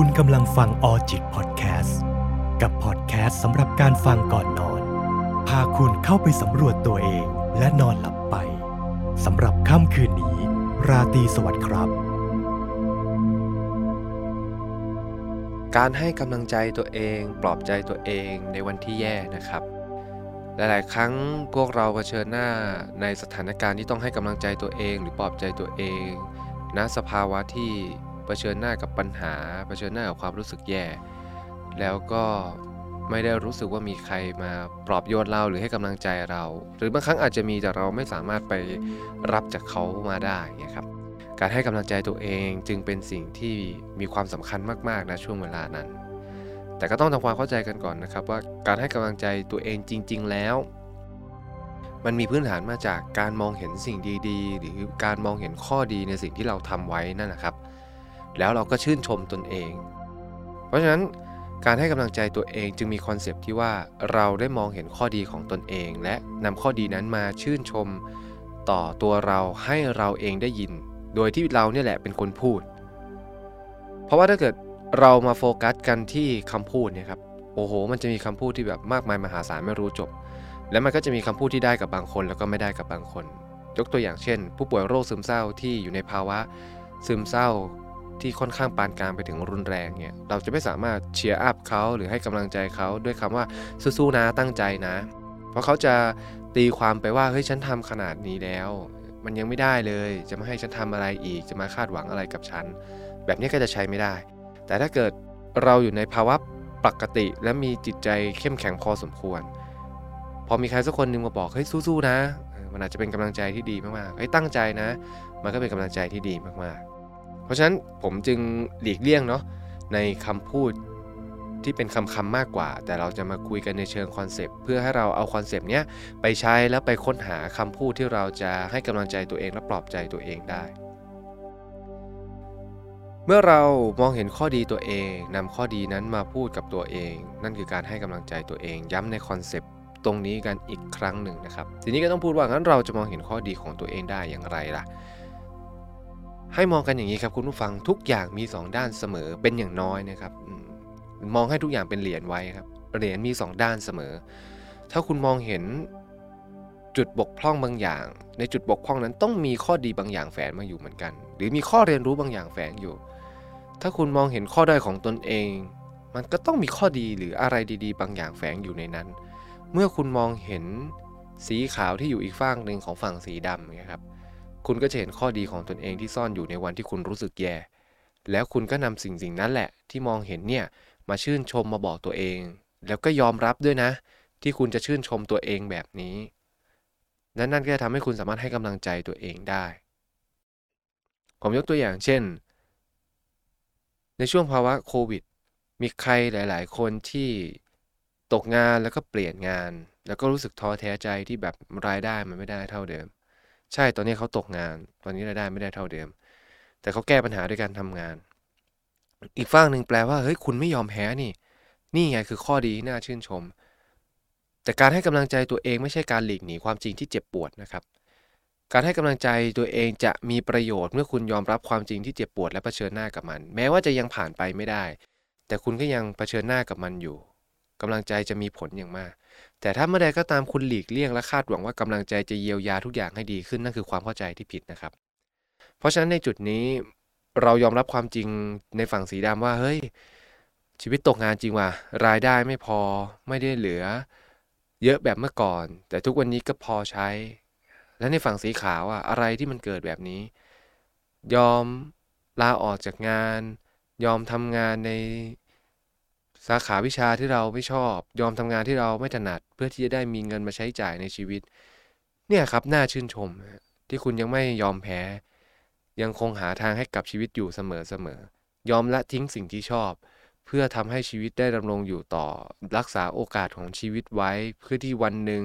คุณกำลังฟังออจิตพอดแคสต์กับพอดแคสต์สำหรับการฟังก่อนนอน พาคุณเข้าไปสำรวจตัวเองและนอนหลับไปสำหรับค่ำคืนนี้ ราตรีสวัสดิ์ครับ การให้กำลังใจตัวเองปลอบใจตัวเองในวันที่แย่นะครับ หลาย ๆ ครั้งพวกเราเผชิญหน้าในสถานการณ์ที่ต้องให้กำลังใจตัวเอง หรือปลอบใจตัวเองณสภาวะที่ เผชิญหน้ากับปัญหาเผชิญหน้ากับความรู้สึกแย่ แล้วก็ไม่ได้รู้สึกว่ามีใครมาปลอบโยนเราหรือให้กำลังใจเรา หรือบางครั้งอาจจะมีแต่เราไม่สามารถไปรับจากเขามาได้นะครับการให้กำลังใจตัวเองจึงเป็นสิ่งที่มีความสำคัญมากๆนะช่วงเวลานั้น แต่ก็ต้องทำความเข้าใจกันก่อนนะครับ ว่าการให้กำลังใจตัวเองจริง ๆ แล้ว มันมีพื้นฐานมาจากการมองเห็นสิ่งดี ๆ หรือการมองเห็นข้อดีในสิ่งที่เราทำไว้นั่นนะครับ แล้วเราก็ชื่นชมตนเอง เพราะฉะนั้นการให้กำลังใจตัวเองจึงมีคอนเซปต์ที่ว่าเราได้มองเห็นข้อดีของตนเอง และนำข้อดีนั้นมาชื่นชมต่อตัวเราให้เราเองได้ยิน โดยที่เราเนี่ยแหละเป็นคนพูด เพราะว่าถ้าเกิดเรามาโฟกัสกันที่คำพูดเนี่ยครับโอ้โห มันจะมีคำพูดที่แบบมากมายมหาศาลไม่รู้จบ และมันก็จะมีคำพูดที่ได้กับบางคน แล้วก็ไม่ได้กับบางคน ยกตัวอย่างเช่น ผู้ป่วยโรคซึมเศร้าที่อยู่ในภาวะซึมเศร้า ที่ค่อนข้างปานกลางไปถึงรุนแรงเนี่ยเราจะไม่สามารถเชียร์อัพเขาหรือให้กำลังใจเขาด้วยคำว่าสู้ๆนะตั้งใจนะ เพราะเขาจะตีความไปว่าเฮ้ยฉันทำขนาดนี้แล้ว มันยังไม่ได้เลย จะมาให้ฉันทำอะไรอีก จะมาคาดหวังอะไรกับฉัน แบบนี้ก็จะใช้ไม่ได้ แต่ถ้าเกิดเราอยู่ในภาวะปกติและมีจิตใจเข้มแข็งพอสมควร พอมีใครสักคนหนึ่งมาบอกเฮ้ยสู้ๆนะ มันอาจจะเป็นกำลังใจที่ดีมากๆเฮ้ยตั้งใจนะ มันก็เป็นกำลังใจที่ดีมากๆ เพราะฉะนั้นผมจึงหลีกเลี่ยงเนาะในคำพูดที่เป็นคำคำมากกว่า แต่เราจะมาคุยกันในเชิง concept เพื่อให้เราเอา concept เนี้ยไปใช้แล้วไปค้นหาคำพูดที่เราจะให้กำลังใจตัวเองและปลอบใจตัวเองได้ เมื่อเรามองเห็นข้อดีตัวเองนำข้อดีนั้นมาพูดกับตัวเอง นั่นคือการให้กำลังใจตัวเอง ย้ำในคอนเซปต์ตรงนี้กันอีกครั้งหนึ่งนะครับ ทีนี้ก็ต้องพูดว่างั้นเราจะมองเห็นข้อดีของตัวเองได้อย่างไรล่ะ ให้มองกันอย่างนี้ครับคุณผู้ฟังทุกอย่างมี 2 ด้านเสมอเป็นอย่างน้อยนะครับมมองให้ทุกอย่างเป็นเหรียญไว้ครับเหรียญมี 2 ด้านเสมอ ถ้าคุณมองเห็นจุดบกพร่องบางอย่าง ในจุดบกพร่องนั้นต้องมีข้อดีบางอย่างแฝงมาอยู่เหมือนกัน หรือมีข้อเรียนรู้บางอย่างแฝงอยู่ ถ้าคุณมองเห็นข้อด้อยของตนเอง มันก็ต้องมีข้อดีหรืออะไรดี ๆ บางอย่างแฝงอยู่ในนั้น เมื่อคุณมองเห็นสีขาวที่อยู่อีกฝั่งหนึ่งของฝั่งสีดำนะครับ คุณก็จะเห็นข้อดีของตนเองที่ซ่อนอยู่ในวันที่คุณรู้สึกแย่ แล้วคุณก็นำสิ่งสิ่งนั้นแหละ ที่มองเห็นเนี่ยมาชื่นชมมาบอกตัวเอง แล้วก็ยอมรับด้วยนะ ที่คุณจะชื่นชมตัวเองแบบนี้ นั่นนั่นก็จะทำให้คุณสามารถให้กำลังใจตัวเองได้ ผมยกตัวอย่างเช่น ในช่วงภาวะโควิด มีใครหลาย ๆ คนที่ตกงานแล้วก็เปลี่ยนงาน แล้วก็รู้สึกท้อแท้ใจที่แบบรายได้มันไม่ได้เท่าเดิม ใช่ตอนนี้เขาตกงาน ตอนนี้รายได้ไม่ได้เท่าเดิม แต่เขาแก้ปัญหาด้วยการทำงาน อีกฝั่งหนึ่งแปลว่าเฮ้ยคุณไม่ยอมแพ้นี่ นี่ไงคือข้อดีน่าชื่นชม แต่การให้กำลังใจตัวเองไม่ใช่การหลีกหนีความจริงที่เจ็บปวดนะครับ การให้กำลังใจตัวเองจะมีประโยชน์เมื่อคุณยอมรับความจริงที่เจ็บปวดและเผชิญหน้ากับมัน แม้ว่าจะยังผ่านไปไม่ได้ แต่คุณก็ยังเผชิญหน้ากับมันอยู่ กำลังใจจะมีผลอย่างมาก แต่ถ้าเมื่อใดก็ตามคุณหลีกเลี่ยงและคาดหวังว่ากำลังใจจะเยียวยาทุกอย่างให้ดีขึ้นนั่นคือความเข้าใจที่ผิดนะครับ เพราะฉะนั้นในจุดนี้เรายอมรับความจริงในฝั่งสีดำว่าเฮ้ยชีวิตตกงานจริงว่ะรายได้ไม่พอไม่ได้เหลือ เยอะแบบเมื่อก่อน แต่ทุกวันนี้ก็พอใช้ และในฝั่งสีขาวอะอะไรที่มันเกิดแบบนี้ ยอมลาออกจากงาน ยอมทำงานใน สาขาวิชาที่เราไม่ชอบ ยอมทำงานที่เราไม่ถนัด เพื่อที่จะได้มีเงินมาใช้จ่ายในชีวิต เนี่ยครับน่าชื่นชม ที่คุณยังไม่ยอมแพ้ ยังคงหาทางให้กับชีวิตอยู่เสมอๆยอมละทิ้งสิ่งที่ชอบ เพื่อทำให้ชีวิตได้ดำรงอยู่ต่อ รักษาโอกาสของชีวิตไว้ เพื่อที่วันหนึ่ง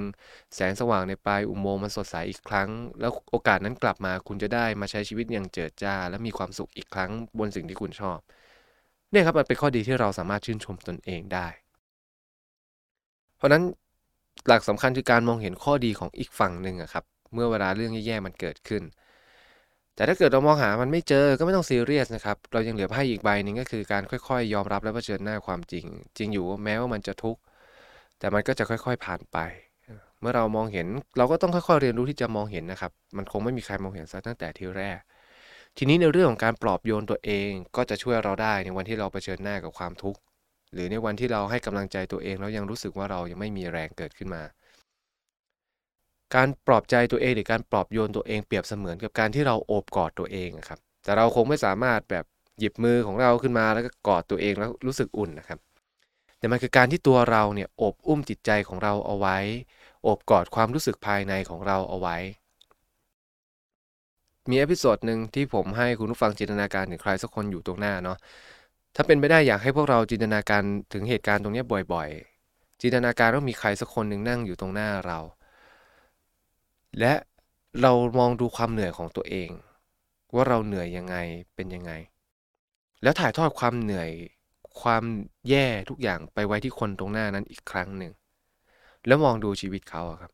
แสงสว่างในปลายอุโมงค์มันสดใสอีกครั้ง แล้วโอกาสนั้นกลับมาคุณจะได้มาใช้ชีวิตอย่างเจิดจ้า และมีความสุขอีกครั้งบนสิ่งที่คุณชอบ เนี่ยครับมันเป็นข้อดีที่เราสามารถชื่นชมตนเองได้ เพราะนั้นหลักสำคัญคือการมองเห็นข้อดีของอีกฝั่งหนึ่งอะครับเมื่อเวลาเรื่องแย่ๆมันเกิดขึ้น แต่ถ้าเกิดเรามองหามันไม่เจอก็ไม่ต้องซีเรียสนะครับเรายังเหลือไพ่อีกใบหนึ่งก็คือการค่อยๆ ยอมรับและเผชิญหน้าความจริง จริงอยู่แม้ว่ามันจะทุกข์แต่มันก็จะค่อยๆผ่านไป เมื่อเรามองเห็นเราก็ต้องค่อยๆเรียนรู้ที่จะมองเห็นนะครับ มันคงไม่มีใครมองเห็นซะตั้งแต่ทีแรก ทีนี้ในเรื่องของการปลอบโยนตัวเองก็จะช่วยเราได้ในวันที่เราเผชิญหน้ากับความทุกข์ หรือในวันที่เราให้กำลังใจตัวเองแล้วยังรู้สึกว่าเรายังไม่มีแรงเกิดขึ้นมา การปลอบใจตัวเองหรือการปลอบโยนตัวเองเปรียบเสมือนกับการที่เราโอบกอดตัวเองครับ แต่เราคงไม่สามารถแบบหยิบมือของเราขึ้นมาแล้วก็กอดตัวเองแล้วรู้สึกอุ่นนะครับ แต่มันคือการที่ตัวเราเนี่ยโอบอุ้มจิตใจของเราเอาไว้ โอบกอดความรู้สึกภายในของเราเอาไว้ มี episode หนึ่งที่ผมให้คุณผู้ฟังจินตนาการถึงใครสักคนอยู่ตรงหน้าเนาะถ้าเป็นไปได้อยากให้พวกเราจินตนาการถึงเหตุการณ์ตรงนี้บ่อยๆ จินตนาการว่ามีใครสักคนหนึ่งนั่งอยู่ตรงหน้าเรา และเรามองดูความเหนื่อยของตัวเอง ว่าเราเหนื่อยยังไงเป็นยังไง แล้วถ่ายทอดความเหนื่อยความแย่ทุกอย่างไปไว้ที่คนตรงหน้านั้นอีกครั้งหนึ่ง แล้วมองดูชีวิตเขาครับ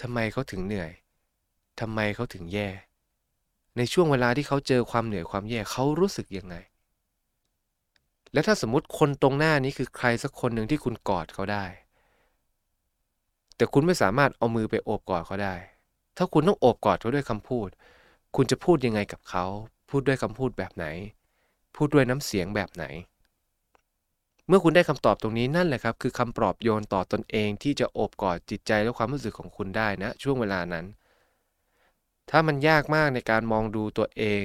ทำไมเขาถึงเหนื่อยทำไมเขาถึงแย่ ในช่วงเวลาที่เขาเจอความเหนื่อยความแย่เขารู้สึกยังไง แล้วถ้าสมมติคนตรงหน้านี้คือใครสักคนหนึ่งที่คุณกอดเขาได้ แต่คุณไม่สามารถเอามือไปโอบกอดเขาได้ ถ้าคุณต้องโอบกอดเขาด้วยคำพูด คุณจะพูดยังไงกับเขา พูดด้วยคำพูดแบบไหน พูดด้วยน้ำเสียงแบบไหน เมื่อคุณได้คำตอบตรงนี้นั่นแหละครับ คือคำปลอบโยนต่อตอนเองที่จะโอบกอดจิตใจและความรู้สึกของคุณได้นะ ช่วงเวลานั้น ถ้ามันยากมากในการมองดูตัวเอง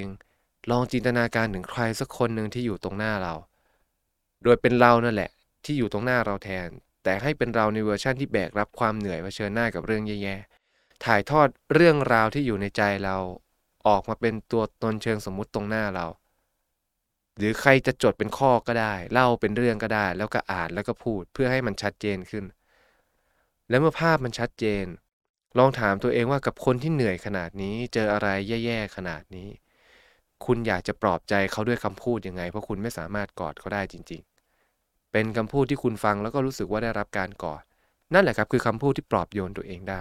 ลองจินตนาการถึงใครสักคนหนึ่งที่อยู่ตรงหน้าเรา โดยเป็นเรานั่นแหละ ที่อยู่ตรงหน้าเราแทน แต่ให้เป็นเราในเวอร์ชั่นที่แบกรับความเหนื่อยเผชิญหน้ากับเรื่องแย่ๆ ถ่ายทอดเรื่องราวที่อยู่ในใจเรา ออกมาเป็นตัวตนเชิงสมมุติตรงหน้าเรา หรือใครจะจดเป็นข้อก็ได้ เล่าเป็นเรื่องก็ได้ แล้วก็อ่านแล้วก็พูดเพื่อให้มันชัดเจนขึ้น และเมื่อภาพมันชัดเจน ลองถามตัวเองว่ากับคนที่เหนื่อยขนาดนี้ เจออะไรแย่ๆขนาดนี้ คุณอยากจะปลอบใจเขาด้วยคำพูดยังไง เพราะคุณไม่สามารถกอดเขาได้จริง ๆ เป็นคำพูดที่คุณฟังแล้วก็รู้สึกว่าได้รับการกอด นั่นแหละครับคือคำพูดที่ปลอบโยนตัวเองได้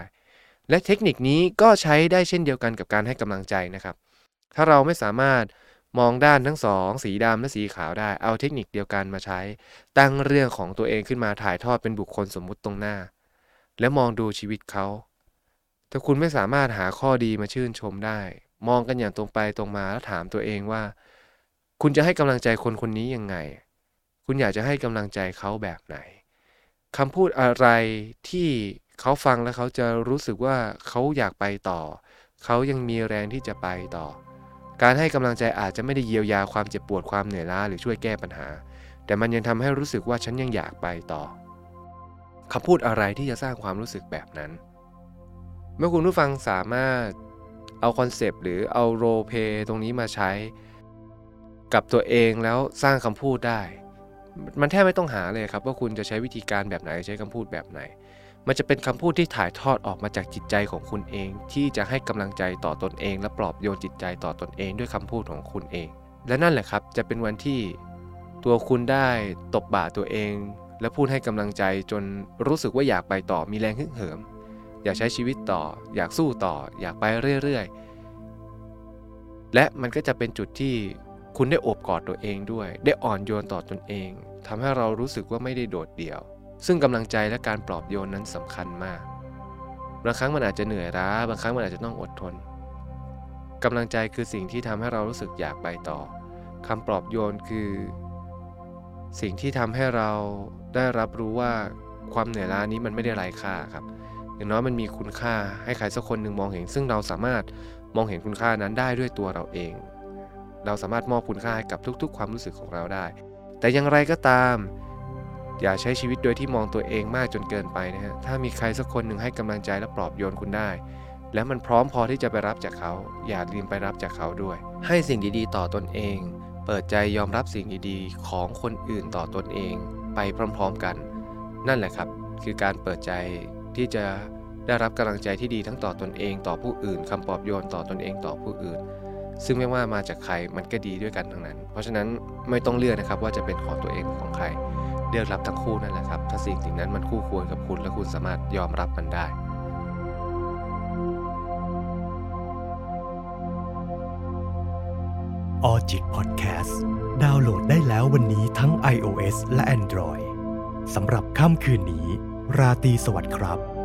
และเทคนิคนี้ก็ใช้ได้เช่นเดียวกันกับการให้กำลังใจนะครับ ถ้าเราไม่สามารถมองด้านทั้งสองสีดำและสีขาวได้ เอาเทคนิคเดียวกันมาใช้ ตั้งเรื่องของตัวเองขึ้นมาถ่ายทอดเป็นบุคคลสมมุติตรงหน้า แล้วมองดูชีวิตเขา ถ้าคุณไม่สามารถหาข้อดีมาชื่นชมได้ มองกันอย่างตรงไปตรงมาแล้วถามตัวเองว่า คุณจะให้กำลังใจคนคนนี้ยังไง คุณอยากจะให้กำลังใจเขาแบบไหนคำพูดอะไรที่เขาฟังแล้วเขาจะรู้สึกว่าเขาอยากไปต่อ เขายังมีแรงที่จะไปต่อ การให้กำลังใจอาจจะไม่ได้เยียวยาความเจ็บปวดความเหนื่อยล้าหรือช่วยแก้ปัญหา แต่มันยังทำให้รู้สึกว่าฉันยังอยากไปต่อคำพูดอะไรที่จะสร้างความรู้สึกแบบนั้น เมื่อคุณผู้ฟังสามารถเอาคอนเซปต์หรือเอาโรเพตรงนี้มาใช้ กับตัวเองแล้วสร้างคำพูดได้ มันแทบไม่ต้องหาเลยครับว่าคุณจะใช้วิธีการแบบไหนใช้คำพูดแบบไหน มันจะเป็นคำพูดที่ถ่ายทอดออกมาจากจิตใจของคุณเอง ที่จะให้กำลังใจต่อตอนเอง และปลอบโยนจิตใจต่อตอนเองด้วยคำพูดของคุณเอง และนั่นแหละครับจะเป็นวันที่ตัวคุณได้ตบบ่าตัวเอง และพูดให้กำลังใจจนรู้สึกว่าอยากไปต่อมีแรงฮึกเหิม อยากใช้ชีวิตต่อ อยากสู้ต่อ อยากไปเรื่อยๆ และมันก็จะเป็นจุดที่คุณได้โอบกอดตัวเองด้วย ได้อ่อนโยนต่อตนเองทำให้เรารู้สึกว่าไม่ได้โดดเดี่ยว ซึ่งกำลังใจและการปลอบโยนนั้นสำคัญมาก บางครั้งมันอาจจะเหนื่อยล้า บางครั้งมันอาจจะต้องอดทนกำลังใจคือสิ่งที่ทำให้เรารู้สึกอยากไปต่อคำปลอบโยนคือ สิ่งที่ทำให้เราได้รับรู้ว่าความเหนื่อยล้านี้มันไม่ได้ไร้ค่าครับ อย่างน้อยมันมีคุณค่าให้ใครสักคนหนึ่งมองเห็น ซึ่งเราสามารถมองเห็นคุณค่านั้นได้ด้วยตัวเราเอง เราสามารถมอบคุณค่าให้กับทุก ๆ ความรู้สึกของเราได้ แต่อย่างไรก็ตาม อย่าใช้ชีวิตโดยที่มองตัวเองมากจนเกินไปนะฮะถ้ามีใครสักคนหนึ่งให้กำลังใจและปลอบโยนคุณได้ แล้วมันพร้อมพอที่จะไปรับจากเขา อย่าลืมไปรับจากเขาด้วย ให้สิ่งดีๆ ต่อตนเอง เปิดใจยอมรับสิ่งดีๆ ของคนอื่นต่อตนเอง ไปพร้อม ๆกัน นั่นแหละครับ คือการเปิดใจ ที่จะได้รับกำลังใจที่ดีทั้งต่อตนเองต่อผู้อื่น คำปลอบโยนต่อตนเองต่อผู้อื่น ซึ่งไม่ว่ามาจากใครมันก็ดีด้วยกันทั้งนั้น เพราะฉะนั้นไม่ต้องเลือกนะครับว่าจะเป็นของตัวเองของใครเลือกรับทั้งคู่นั่นแหละครับ ถ้าสิ่งสิ่งนั้นมันคู่ควรกับคุณและคุณสามารถยอมรับมันได้ออจิตพอดแคสต์ดาวน์โหลดได้แล้ววันนี้ทั้ง iOS และ Android สำหรับค่ำคืนนี้ ราตรีสวัสดิ์ครับ